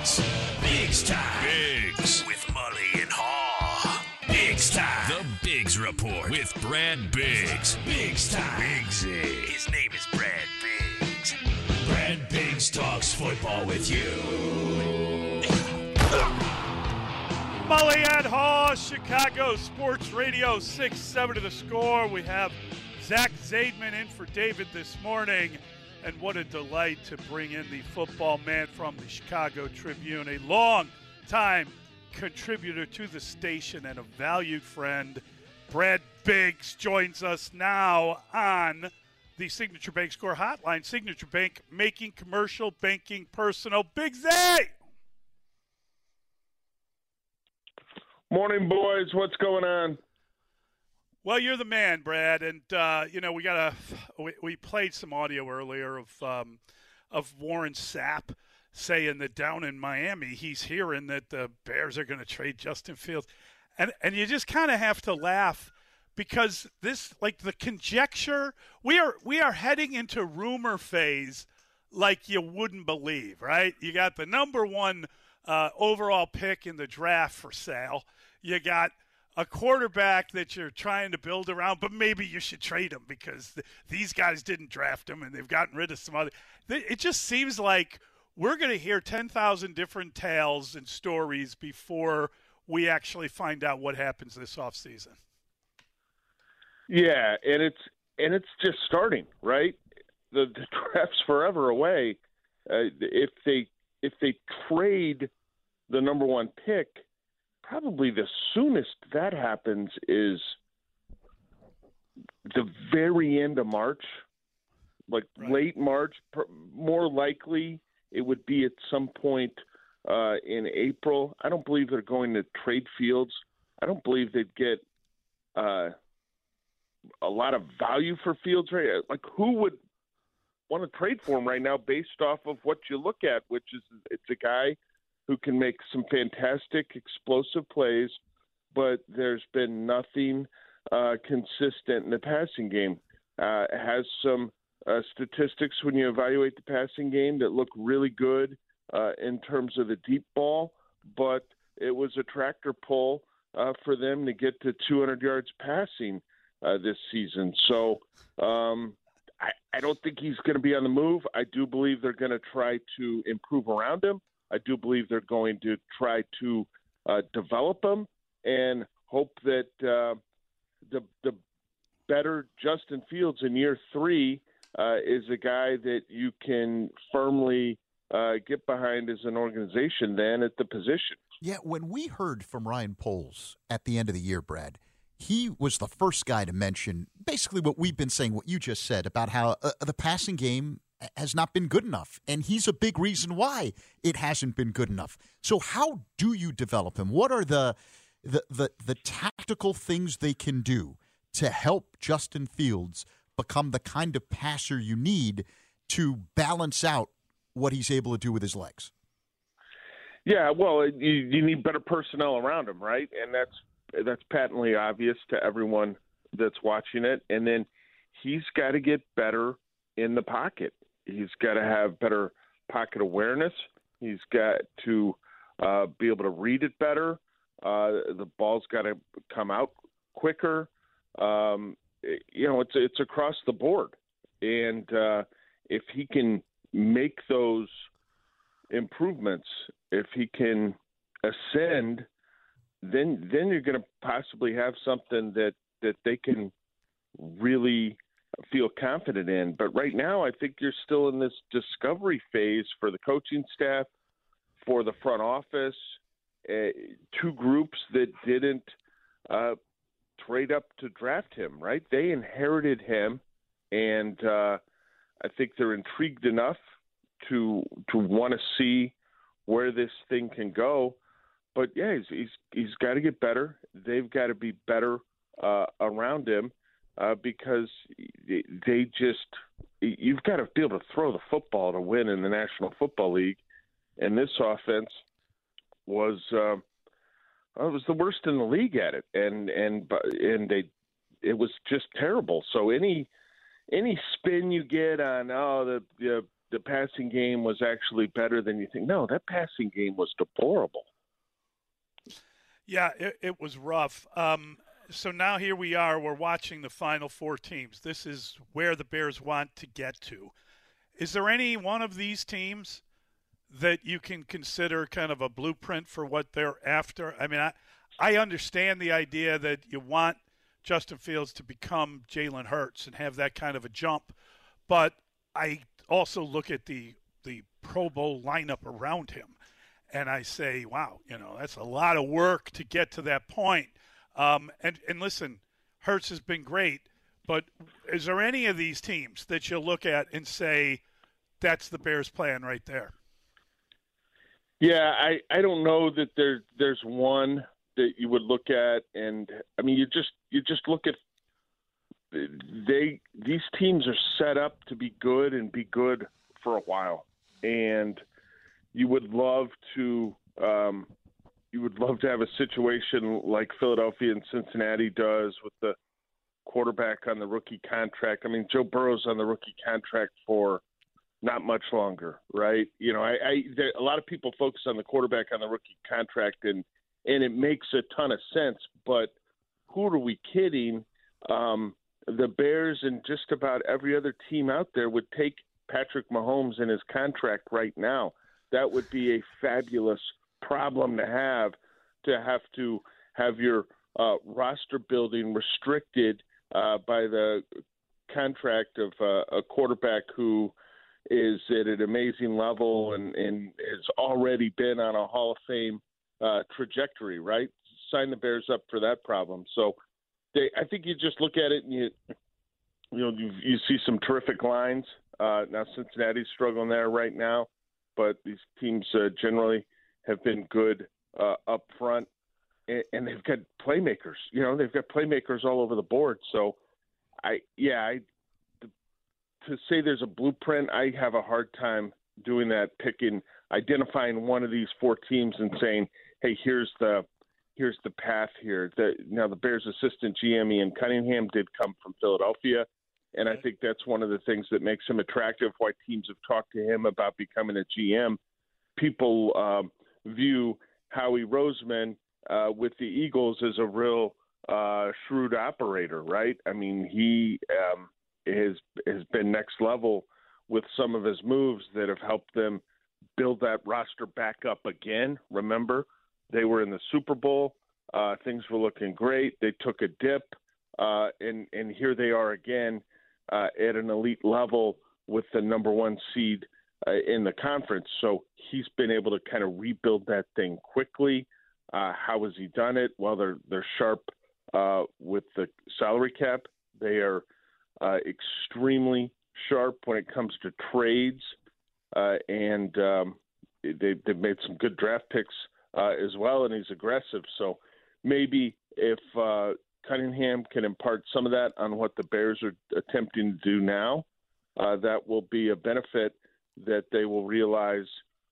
Bigs. Bigs time. Bigs. With Mully and Haugh. Bigs time. The Bigs Report with Brad Biggs. Bigs time. Bigsy. His name is Brad Biggs. Brad Biggs talks football with you. Mully and Haugh, Chicago Sports Radio, 6 7 to the score. We have Zach Zaidman in for David this morning. And what a delight to bring in the football man from the Chicago Tribune, a long time contributor to the station and a valued friend. Brad Biggs joins us now on the Signature Bank Score Hotline. Signature Bank making commercial banking personal. Biggs A! Morning, boys. What's going on? Well, you're the man, Brad, and uh, you know we got a we, we, played some audio earlier of um, of Warren Sapp saying that down in Miami he's hearing that the Bears are going to trade Justin Fields, and and you just kind of have to laugh because this like the conjecture we are we are heading into rumor phase like you wouldn't believe, right? You got the number one uh, overall pick in the draft for sale. You got a quarterback that you're trying to build around, but maybe you should trade him because th- these guys didn't draft him and they've gotten rid of some other. It just seems like we're going to hear 10,000 different tales and stories before we actually find out what happens this offseason. Yeah, and it's and it's just starting, right? The, the draft's forever away. Uh, if they if they trade the number one pick, probably the soonest that happens is the very end of March, like right. late March. More likely, it would be at some point uh, in April. I don't believe they're going to trade Fields. I don't believe they'd get uh, a lot of value for Fields. Right? Like, who would want to trade for him right now, based off of what you look at, which is it's a guy who can make some fantastic explosive plays, but there's been nothing uh, consistent in the passing game. Uh, has some uh, statistics when you evaluate the passing game that look really good uh, in terms of the deep ball, but it was a tractor pull uh, for them to get to 200 yards passing uh, this season. So um, I, I don't think he's going to be on the move. I do believe they're going to try to improve around him. I do believe they're going to try to uh, develop them and hope that uh, the the better Justin Fields in year three uh, is a guy that you can firmly uh, get behind as an organization. Then at the position. Yeah, when we heard from Ryan Poles at the end of the year, Brad, he was the first guy to mention basically what we've been saying, what you just said about how uh, the passing game has not been good enough. And he's a big reason why it hasn't been good enough. So how do you develop him? What are the the the, the tactical things they can do to help Justin Fields become the kind of passer you need to balance out what he's able to do with his legs? Yeah, well, you, you need better personnel around him, right? And that's that's patently obvious to everyone that's watching it. And then he's got to get better in the pocket. He's got to have better pocket awareness. He's got to uh, be able to read it better. Uh, the ball's got to come out quicker. Um, you know, it's it's across the board, and uh, if he can make those improvements, if he can ascend, then then you're going to possibly have something that that they can really feel confident in. But right now, I think you're still in this discovery phase for the coaching staff, for the front office, uh, two groups that didn't uh, trade up to draft him, right? They inherited him, and uh, I think they're intrigued enough to to want to see where this thing can go. But yeah, he's he's, he's got to get better. They've got to be better uh, around him uh, because they just you've got to be able to throw the football to win in the National Football League, and this offense was uh, it was the worst in the league at it, and and and they it was just terrible. So any any spin you get on oh the the the passing game was actually better than you think. No, that passing game was deplorable. Yeah, it, it was rough. Um, so now here we are. We're watching the final four teams. This is where the Bears want to get to. Is there any one of these teams that you can consider kind of a blueprint for what they're after? I mean, I, I understand the idea that you want Justin Fields to become Jalen Hurts and have that kind of a jump, but I also look at the the Pro Bowl lineup around him, and I say, wow, you know, that's a lot of work to get to that point. Um, and and listen, Hurts has been great, but is there any of these teams that you look at and say that's the Bears' plan right there? Yeah, I I don't know that there there's one that you would look at, and I mean you just you just look at they these teams are set up to be good and be good for a while, and you would love to um, you would love to have a situation like Philadelphia and Cincinnati does with the quarterback on the rookie contract. I mean, Joe Burrow's on the rookie contract for not much longer, right? You know, I, I there, a lot of people focus on the quarterback on the rookie contract, and and it makes a ton of sense. But who are we kidding? Um, the Bears and just about every other team out there would take Patrick Mahomes in his contract right now. That would be a fabulous problem to have to have to have your uh, roster building restricted uh, by the contract of uh, a quarterback who is at an amazing level and, and has already been on a Hall of Fame uh, trajectory, right? Sign the Bears up for that problem. So they, I think you just look at it and you, you know, you, you see some terrific lines. Uh, now Cincinnati's struggling there right now, but these teams uh, generally have been good uh, up front, and, and they've got playmakers. You know, they've got playmakers all over the board. So, I yeah, I to say there's a blueprint, I have a hard time doing that. Picking, identifying one of these four teams and saying, "Hey, here's the here's the path here." The, now, the Bears' assistant GM Ian Cunningham did come from Philadelphia, and I think that's one of the things that makes him attractive. Why teams have talked to him about becoming a GM. People um, view Howie Roseman uh, with the Eagles as a real uh, shrewd operator, right? I mean, he um, has has been next level with some of his moves that have helped them build that roster back up again. Remember, they were in the Super Bowl. Uh, things were looking great. They took a dip, uh, and and here they are again uh, at an elite level with the number one seed uh, in the conference. So he's been able to kind of rebuild that thing quickly. Uh, how has he done it? Well, they're they're sharp uh, with the salary cap. They are uh, extremely sharp when it comes to trades, uh, and um, they, they've made some good draft picks as well. And he's aggressive, so maybe if Cunningham can impart some of that on what the Bears are attempting to do now, that will be a benefit that they will realize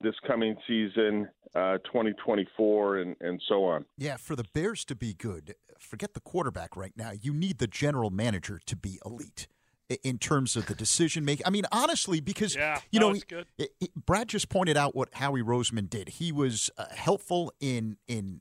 this coming season, uh, 2024, and, and so on. Yeah, for the Bears to be good, forget the quarterback right now. You need the general manager to be elite in terms of the decision making. I mean, honestly, because yeah, you know, good. It, it, Brad just pointed out what Howie Roseman did. He was uh, helpful in in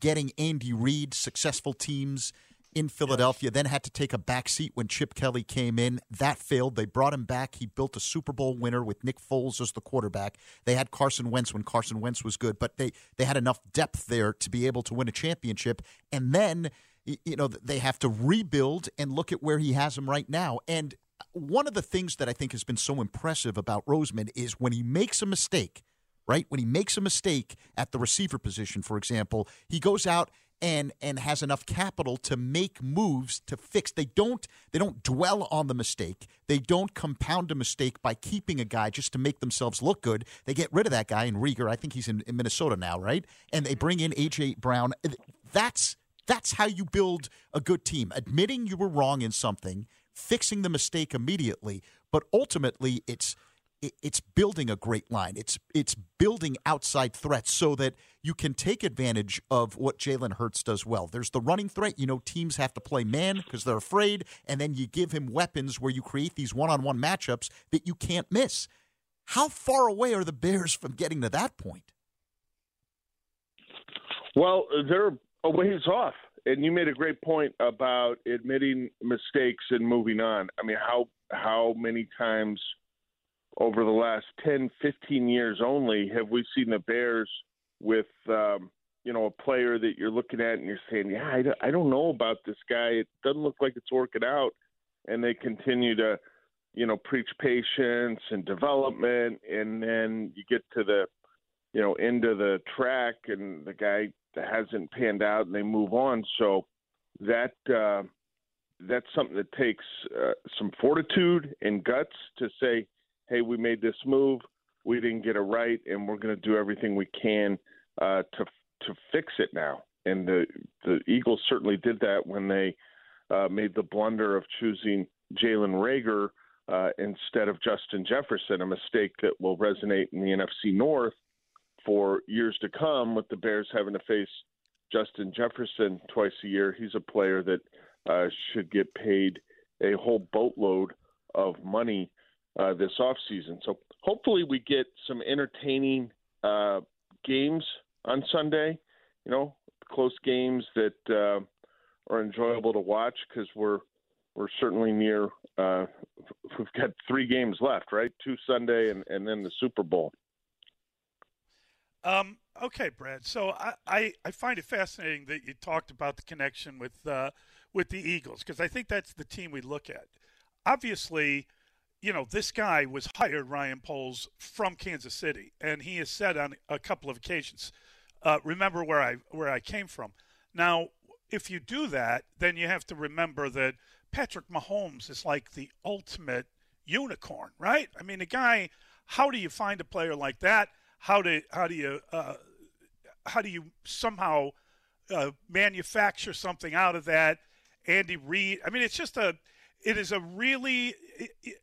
getting Andy Reid successful teams in Philadelphia, then had to take a back seat when Chip Kelly came in. That failed. They brought him back. He built a Super Bowl winner with Nick Foles as the quarterback. They had Carson Wentz when Carson Wentz was good, but they, they had enough depth there to be able to win a championship. And then, you know, they have to rebuild and look at where he has him right now. And one of the things that I think has been so impressive about Roseman is when he makes a mistake, right? When he makes a mistake at the receiver position, for example, he goes out and and has enough capital to make moves to fix. They don't they don't dwell on the mistake. They don't compound a mistake by keeping a guy just to make themselves look good. They get rid of that guy in Reagor. I think he's in, in Minnesota now, right? And they mm-hmm. bring in AJ Brown. That's that's how you build a good team. Admitting you were wrong in something, fixing the mistake immediately, but ultimately it's it's building a great line. It's it's building outside threats so that you can take advantage of what Jalen Hurts does well. There's the running threat. You know, teams have to play man because they're afraid, and then you give him weapons where you create these one-on-one matchups that you can't miss. How far away are the Bears from getting to that point? Well, they're a ways off. And you made a great point about admitting mistakes and moving on. I mean, how how many times over the last 10, 15 years only have we seen the Bears with um, you know a player that you're looking at and you're saying, yeah, I don't, I don't know about this guy. It doesn't look like it's working out, and they continue to you know preach patience and development, and then you get to the you know end of the track and the guy hasn't panned out and they move on. So that uh, that's something that takes uh, some fortitude and guts to say, hey, we made this move, we didn't get it right, and we're going to do everything we can uh, to to fix it now. And the the Eagles certainly did that when they uh, made the blunder of choosing Jalen Reagor uh, instead of Justin Jefferson, a mistake that will resonate in the NFC North for years to come, with the Bears having to face Justin Jefferson twice a year. He's a player that uh, should get paid a whole boatload of money uh, this offseason. So hopefully we get some entertaining uh, games on Sunday. You know, close games that uh, are enjoyable to watch because we're we're certainly near. Uh, we've got three games left, right? Two Sunday and, and then the Super Bowl. Um, okay, Brad. So I, I, I, find it fascinating that you talked about the connection with uh, with the Eagles because I think that's the team we look at. Obviously, you know this guy was hired Ryan Poles from Kansas City, and he has said on a couple of occasions, uh, "Remember where I where I came from." Now, if you do that, then you have to remember that Patrick Mahomes is like the ultimate unicorn, right? I mean, a guy. How do you find a player like that? how do how do you uh, how do you somehow uh, manufacture something out of that? Andy Reid. I mean, it's just a it is a really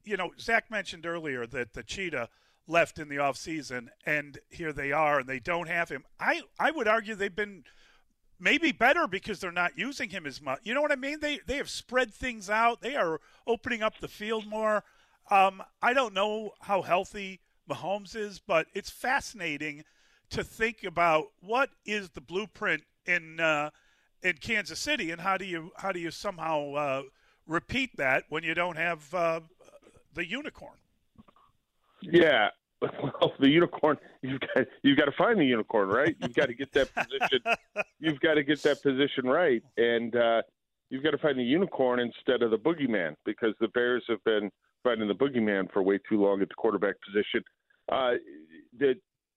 you know Zach mentioned earlier that the cheetah left in the off season, and here they are, and they don't have him. I I would argue they've been maybe better because they're not using him as much. You know what I mean? They they have spread things out. They are opening up the field more. Um, I don't know how healthy Mahomes is, but it's fascinating to think about what is the blueprint in uh, in Kansas City, and how do you how do you somehow uh, repeat that when you don't have uh, the unicorn? Yeah, well, the unicorn you've got you've got to find the unicorn, right? You've got to get that position. you've got to get that position right, and uh, you've got to find the unicorn instead of the boogeyman because the Bears have been finding the boogeyman for way too long at the quarterback position. Uh, the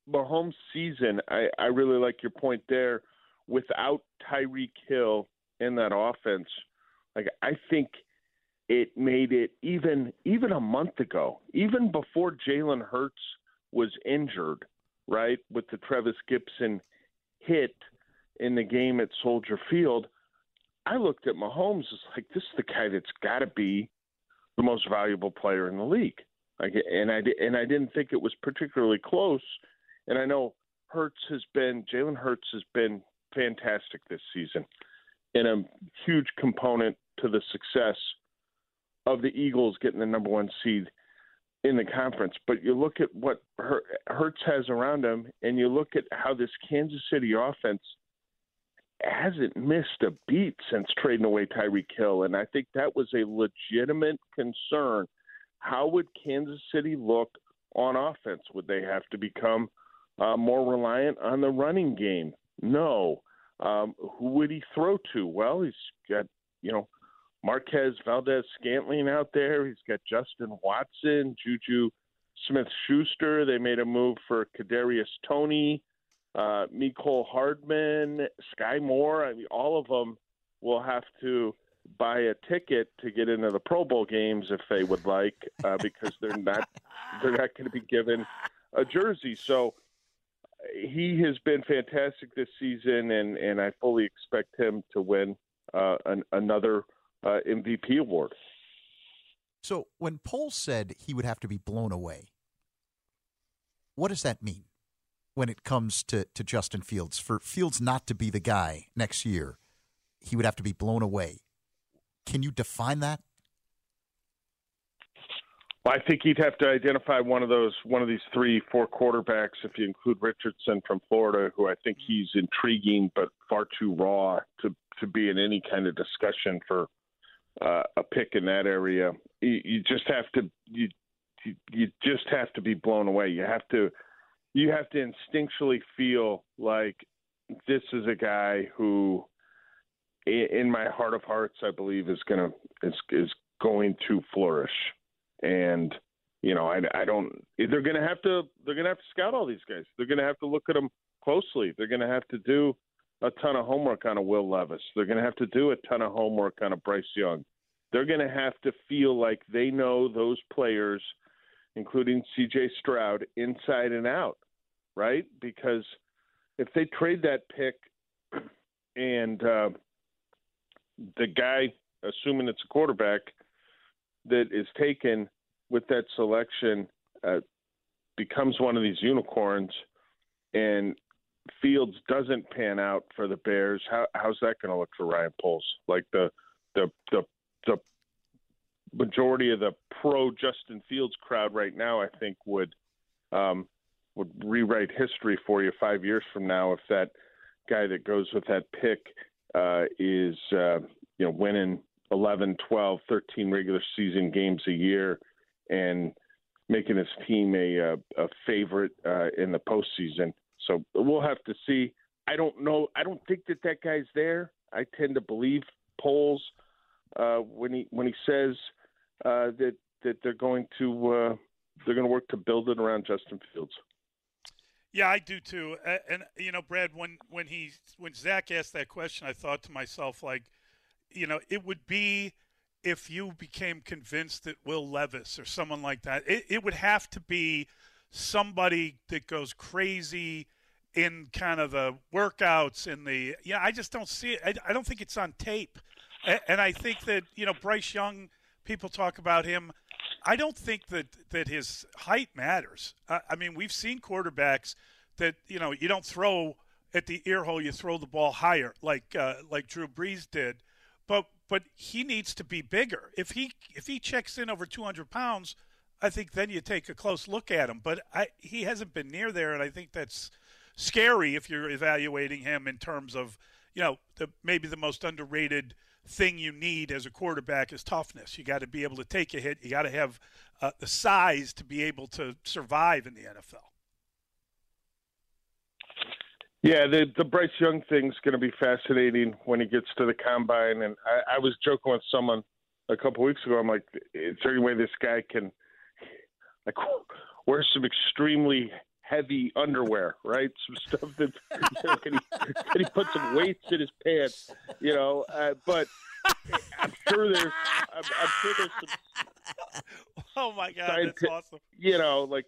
Mahomes season, I, I really like your point there. Without Tyreek Hill in that offense, like I think it made it even even a month ago, even before Jalen Hurts was injured, right, with the Trevis Gipson hit in the game at Soldier Field. I looked at Mahomes as like this is the guy that's got to be the most valuable player in the league. Like, and I and I didn't think it was particularly close. And I know Hurts has been Jalen Hurts has been fantastic this season, and a huge component to the success of the Eagles getting the number one seed in the conference. But you look at what Hurts has around him, and you look at how this Kansas City offense hasn't missed a beat since trading away Tyreek Hill, and I think that was a legitimate concern how would Kansas City look on offense? Would they have to become uh, more reliant on the running game? No. Um, who would he throw to? Well, he's got, you know, Marquez Valdes Scantling out there. He's got Justin Watson, Juju Smith Schuster. They made a move for Kadarius Toney, uh, Mecole Hardman, Skyy Moore. I mean, all of them will have to buy a ticket to get into the Pro Bowl games if they would like, uh, because they're not they're not going to be given a jersey. So he has been fantastic this season, and and I fully expect him to win uh, an, another uh, MVP award. So when Poles said he would have to be blown away, what does that mean when it comes to, to Justin Fields? For Fields not to be the guy next year, he would have to be blown away. Can you define that? Well, I think he'd have to identify one of those, one of these three, four quarterbacks, if you include Richardson from Florida, who I think he's intriguing but far too raw to to be in any kind of discussion for uh, a pick in that area. You, you just have to you you just have to be blown away. You have to you have to instinctually feel like this is a guy who, in my heart of hearts, I believe is gonna is is going to flourish and you know, I, I don't. They're going to have to. They're going to have to scout all these guys. They're going to have to look at them closely. They're going to have to do a ton of homework on a Will Levis. They're going to have to do a ton of homework on a Bryce Young. They're going to have to feel like they know those players, including C.J. Stroud, inside and out, right? Because if they trade that pick and uh, the guy, assuming it's a quarterback that is taken with that selection uh, becomes one of these unicorns, and Fields doesn't pan out for the Bears, how, how's that going to look for Ryan Poles? Like the the the the majority of the pro Justin Fields crowd right now, I think would um, would rewrite history for you five years from now if that guy that goes with that pick uh, is uh, you know winning 11, 12, 13 regular season games a year and making his team a, a, favorite uh, in the postseason. So we'll have to see. I don't know. I don't think that that guy's there. I tend to believe Poles uh, when he when he says uh, that that they're going to uh, they're going to work to build it around Justin Fields. Yeah, I do too. And you know, Brad, when when he when Zach asked that question, I thought to myself like you know, it would be if you became convinced that Will Levis or someone like that. It, it would have to be somebody that goes crazy in kind of the workouts in the yeah i just don't see it. I, I don't think it's on tape. And, and, i think that you know bryce young people talk about him. I don't think that that his height matters. I, I mean we've seen quarterbacks that you know you don't throw at the ear hole you throw the ball higher like uh, like drew brees did but but he needs to be bigger. If he if he checks in over 200 pounds, I think then you take a close look at him. But I, he hasn't been near there, and I think that's scary if you're evaluating him in terms of you know the, maybe the most underrated thing you need as a quarterback is toughness. You got to be able to take a hit. You got to have uh, the size to be able to survive in the NFL. Yeah, the the Bryce Young thing's going to be fascinating when he gets to the combine. And I, I was joking with someone a couple weeks ago. I'm like, is there any way this guy can like wear some extremely heavy underwear, right? Some stuff that you know, can, he, can he put some weights in his pants, you know? Uh, but I'm sure there's I'm, I'm sure there's some. Oh my god, that's awesome! You know, like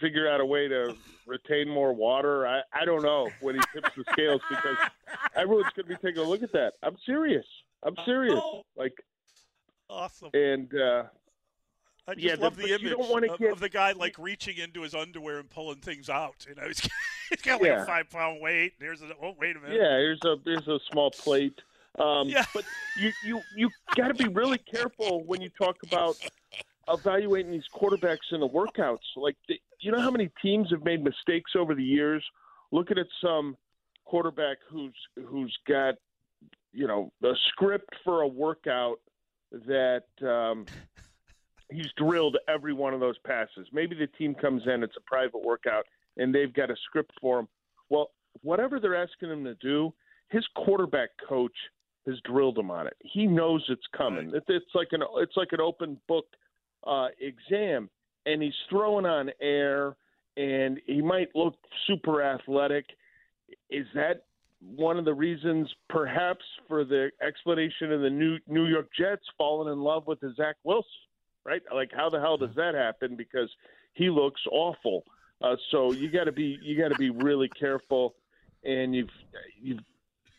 figure out a way to retain more water. I I don't know when he tips the scales because everyone's going to be taking a look at that. I'm serious. I'm serious. Oh, like awesome. And uh, I just yeah, love the, the image of, get... of, the guy like reaching into his underwear and pulling things out. You know, he's, he's got like yeah. a five pound weight. There's a oh wait a minute. Yeah, here's a here's a small plate. Um, yeah. But you you you got to be really careful when you talk about evaluating these quarterbacks in the workouts. Like, you know how many teams have made mistakes over the years looking at some quarterback who's who's got you know a script for a workout that um, he's drilled every one of those passes. Maybe the team comes in, it's a private workout, and they've got a script for him. Well, whatever they're asking him to do, his quarterback coach has drilled him on it. He knows it's coming. Right. It's like an it's like an open book uh, exam, and he's throwing on air, and he might look super athletic. Is that one of the reasons, perhaps, for the explanation of the New New York Jets falling in love with Zach Wilson? Right? Like, how the hell does that happen? Because he looks awful. Uh, so you got to be you got to be really careful, and you've you've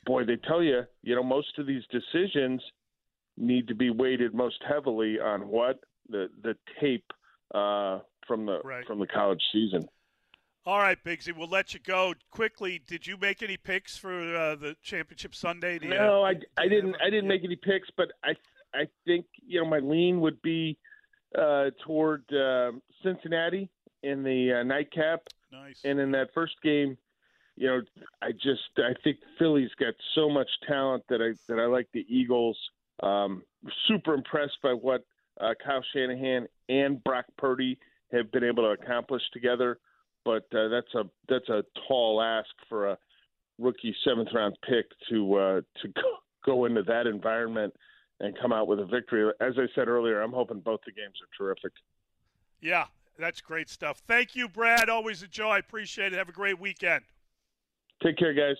boy, they tell you, you know, most of these decisions need to be weighted most heavily on what the the tape uh, from the right. from the college season. All right, Bigsy, we'll let you go quickly. Did you make any picks for uh, the championship Sunday? no, I, I didn't. I didn't make any picks, but I I think you know my lean would be uh, toward uh, Cincinnati in the uh, nightcap, Nice. and in that first game, you know, I just I think Philly's got so much talent that I that I like the Eagles. Um, super impressed by what uh, Kyle Shanahan and Brock Purdy have been able to accomplish together, but uh, that's a that's a tall ask for a rookie seventh round pick to uh, to go, go into that environment and come out with a victory. As I said earlier, I'm hoping both the games are terrific. yeah, that's great stuff. Thank you, Brad. Always a joy. Appreciate it. Have a great weekend. Take care, guys.